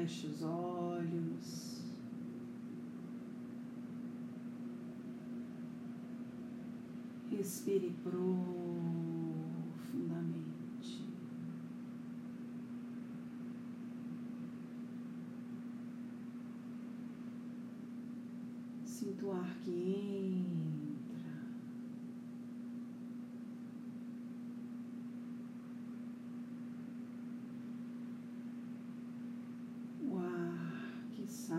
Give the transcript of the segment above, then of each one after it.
Feche os olhos. Respire profundamente. Sinto o ar que entra. O ar que sai.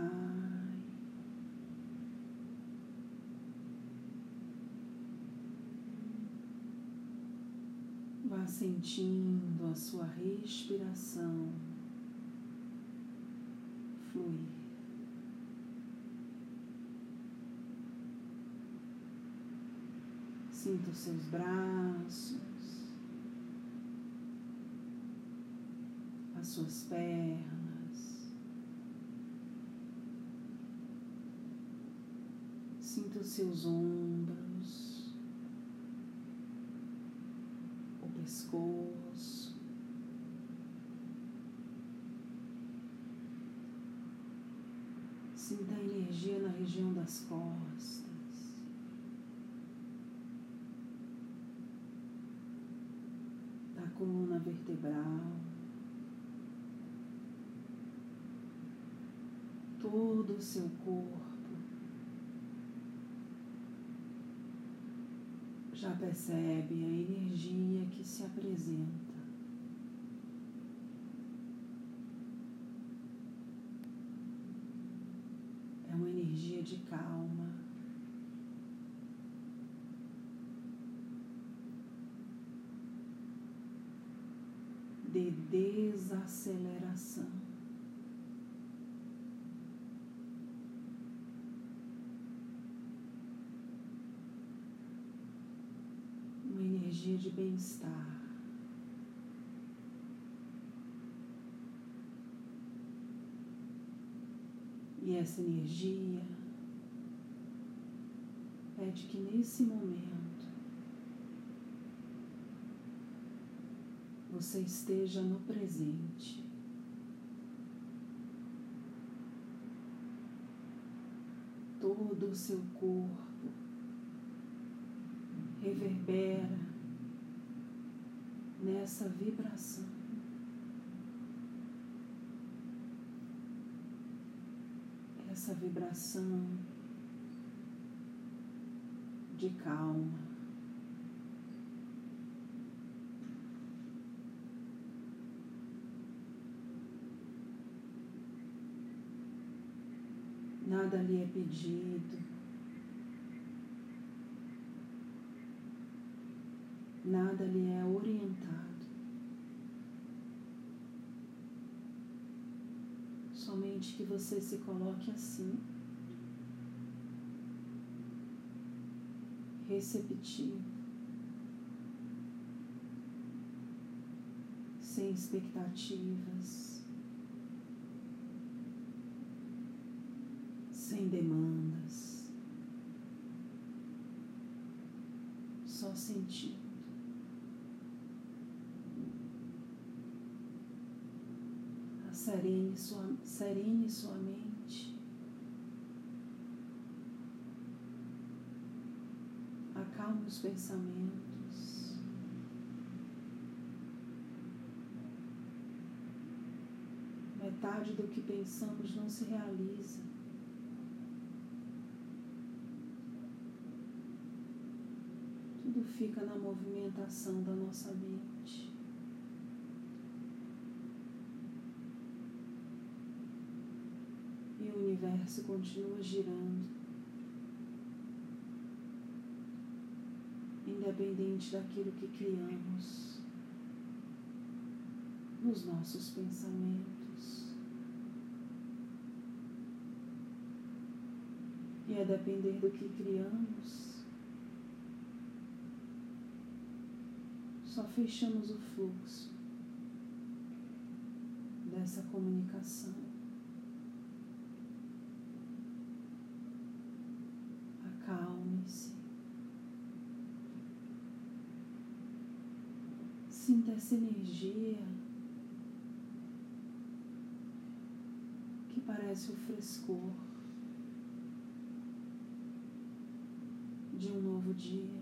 Vá sentindo a sua respiração fluir. Sinta os seus braços, as suas pernas. Sinta os seus ombros, Sinta a energia na região das costas. da coluna vertebral, todo o seu corpo. Já percebe a energia que se apresenta. É uma energia de calma. de desaceleração. Uma energia de bem-estar. E essa energia pede que nesse momento você esteja no presente. Todo o seu corpo reverbera nessa vibração. Essa vibração de calma. Nada lhe é pedido. Nada lhe é orientado. Somente que você se coloque assim, receptivo, sem expectativas. sem demandas, só sentindo. Serene sua, serene sua mente. Acalme os pensamentos. Metade do que pensamos não se realiza. tudo fica na movimentação da nossa mente. E o universo continua girando, independente daquilo que criamos nos nossos pensamentos. E a depender do que criamos, só fechamos o fluxo dessa comunicação. Acalme-se. Sinta essa energia que parece o frescor de um novo dia.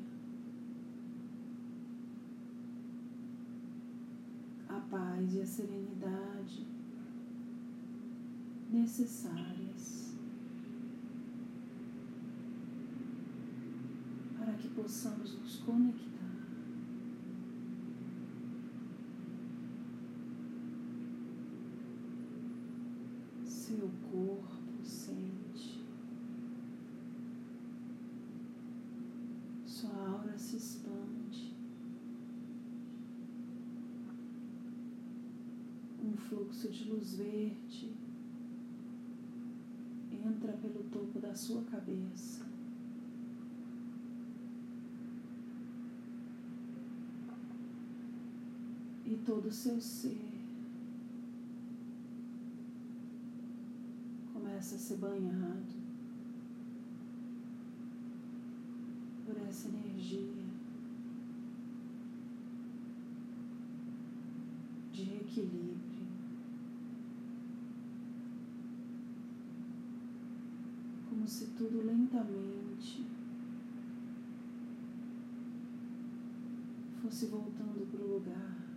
A paz e a serenidade necessárias para que possamos nos conectar. Seu corpo sente, sua aura se expande. Um fluxo de luz verde entra pelo topo da sua cabeça. E todo o seu ser começa a ser banhado por essa energia de equilíbrio. como se tudo lentamente fosse voltando para o lugar.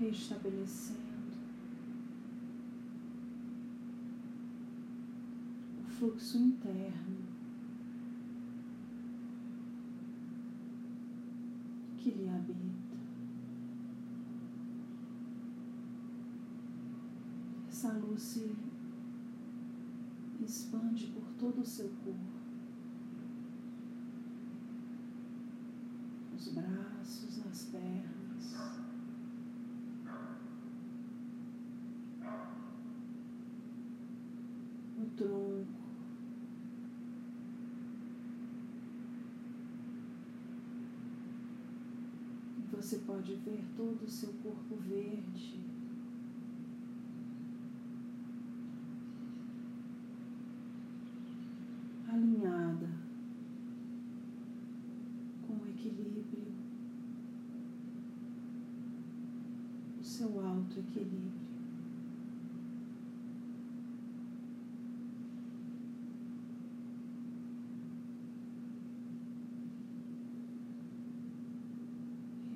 Restabelecendo o fluxo interno que lhe habita. essa luz se expande por todo o seu corpo. Nos braços, nas pernas. No tronco. E você pode ver todo o seu corpo verde. alinhada com o equilíbrio, o seu alto equilíbrio.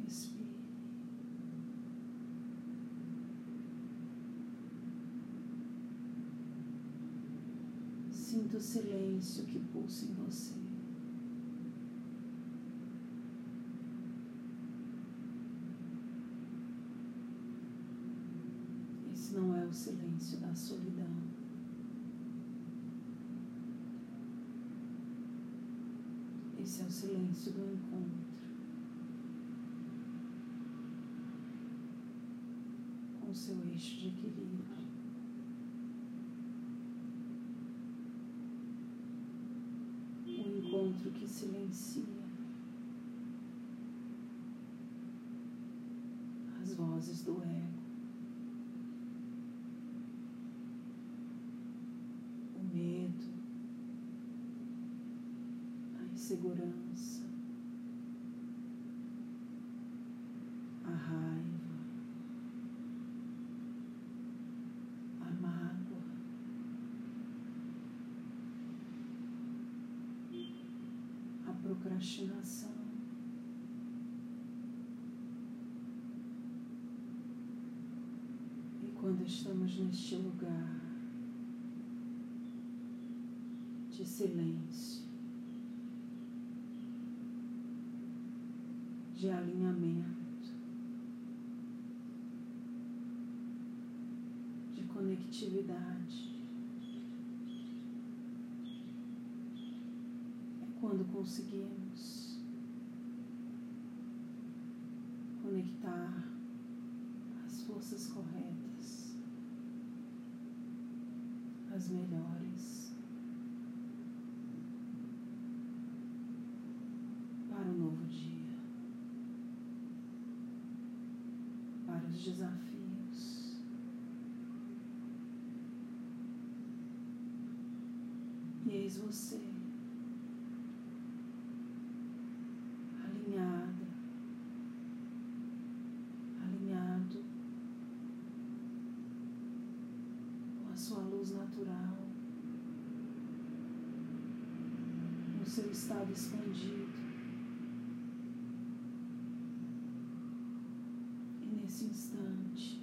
Respire. Sinta o pulsa em você. Esse não é o silêncio da solidão. Esse é o silêncio do encontro com o seu eixo de equilíbrio. O encontro que silencia as vozes do ego. O medo, a insegurança, a raiva, a mágoa, a procrastinação. E quando estamos neste lugar de silêncio, de alinhamento, de conectividade. É quando conseguimos conectar as forças corretas, as melhores. Para o novo dia, para os desafios. E eis você alinhada, alinhado seu estado expandido. E nesse instante,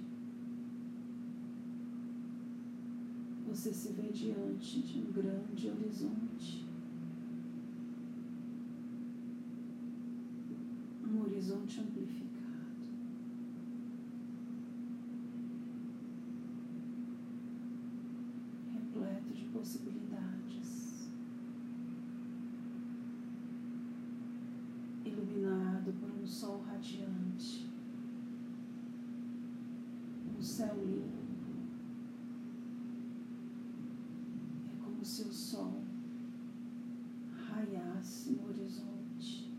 você se vê diante de um grande horizonte. Um horizonte amplificado. Repleto de possibilidades. Iluminado por um sol radiante. Um céu limpo. O sol raiasse no horizonte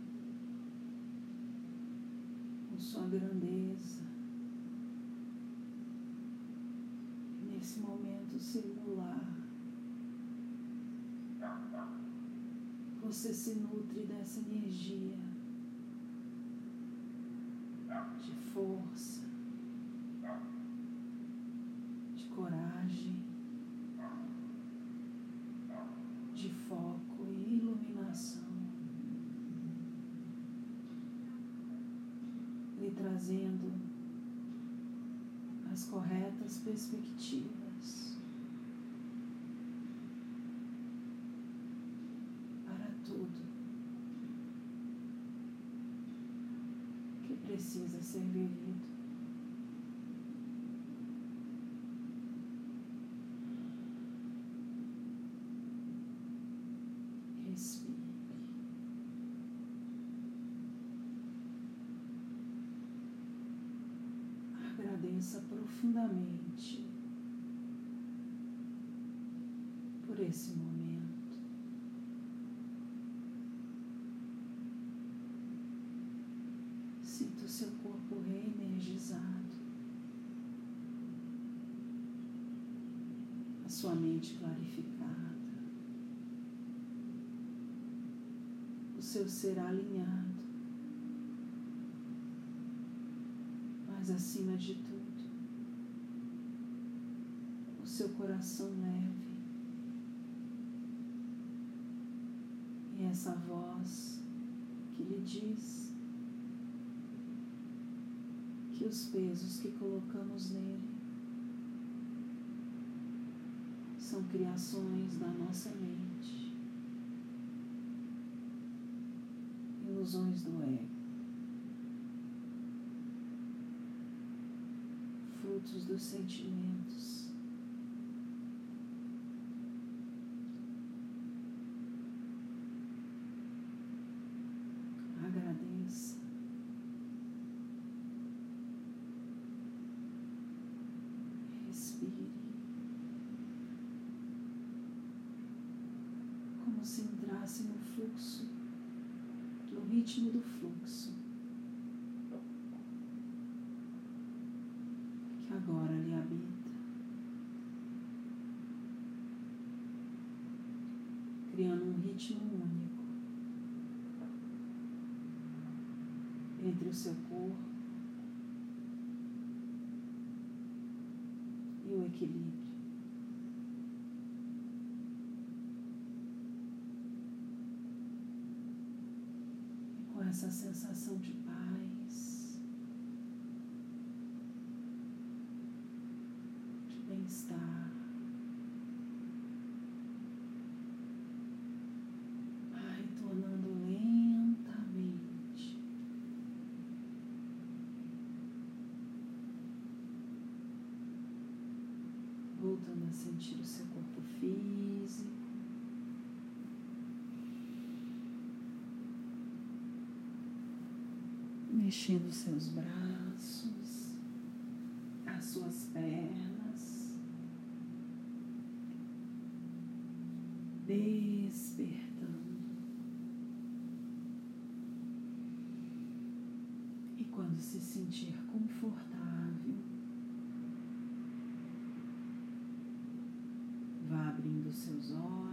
com sua grandeza. Nesse momento singular, você se nutre dessa energia de força, de coragem. de foco e iluminação, trazendo as corretas perspectivas para tudo que precisa ser vivido. Respire. Agradeça profundamente por esse momento. Sinta o seu corpo reenergizado, a sua mente clarificada. o seu ser alinhado, mas acima de tudo, o seu coração leve e essa voz que lhe diz que os pesos que colocamos nele são criações da nossa mente. ilusões do ego, frutos dos sentimentos. Agradeça. Respire. Como se entrasse no fluxo no ritmo do fluxo que agora lhe habita, criando um ritmo único entre o seu corpo e o equilíbrio. Essa sensação de paz, de bem-estar. Vai tornando lentamente. Voltando a sentir o seu corpo físico. Mexendo seus braços, as suas pernas, despertando. E quando se sentir confortável, vá abrindo seus olhos.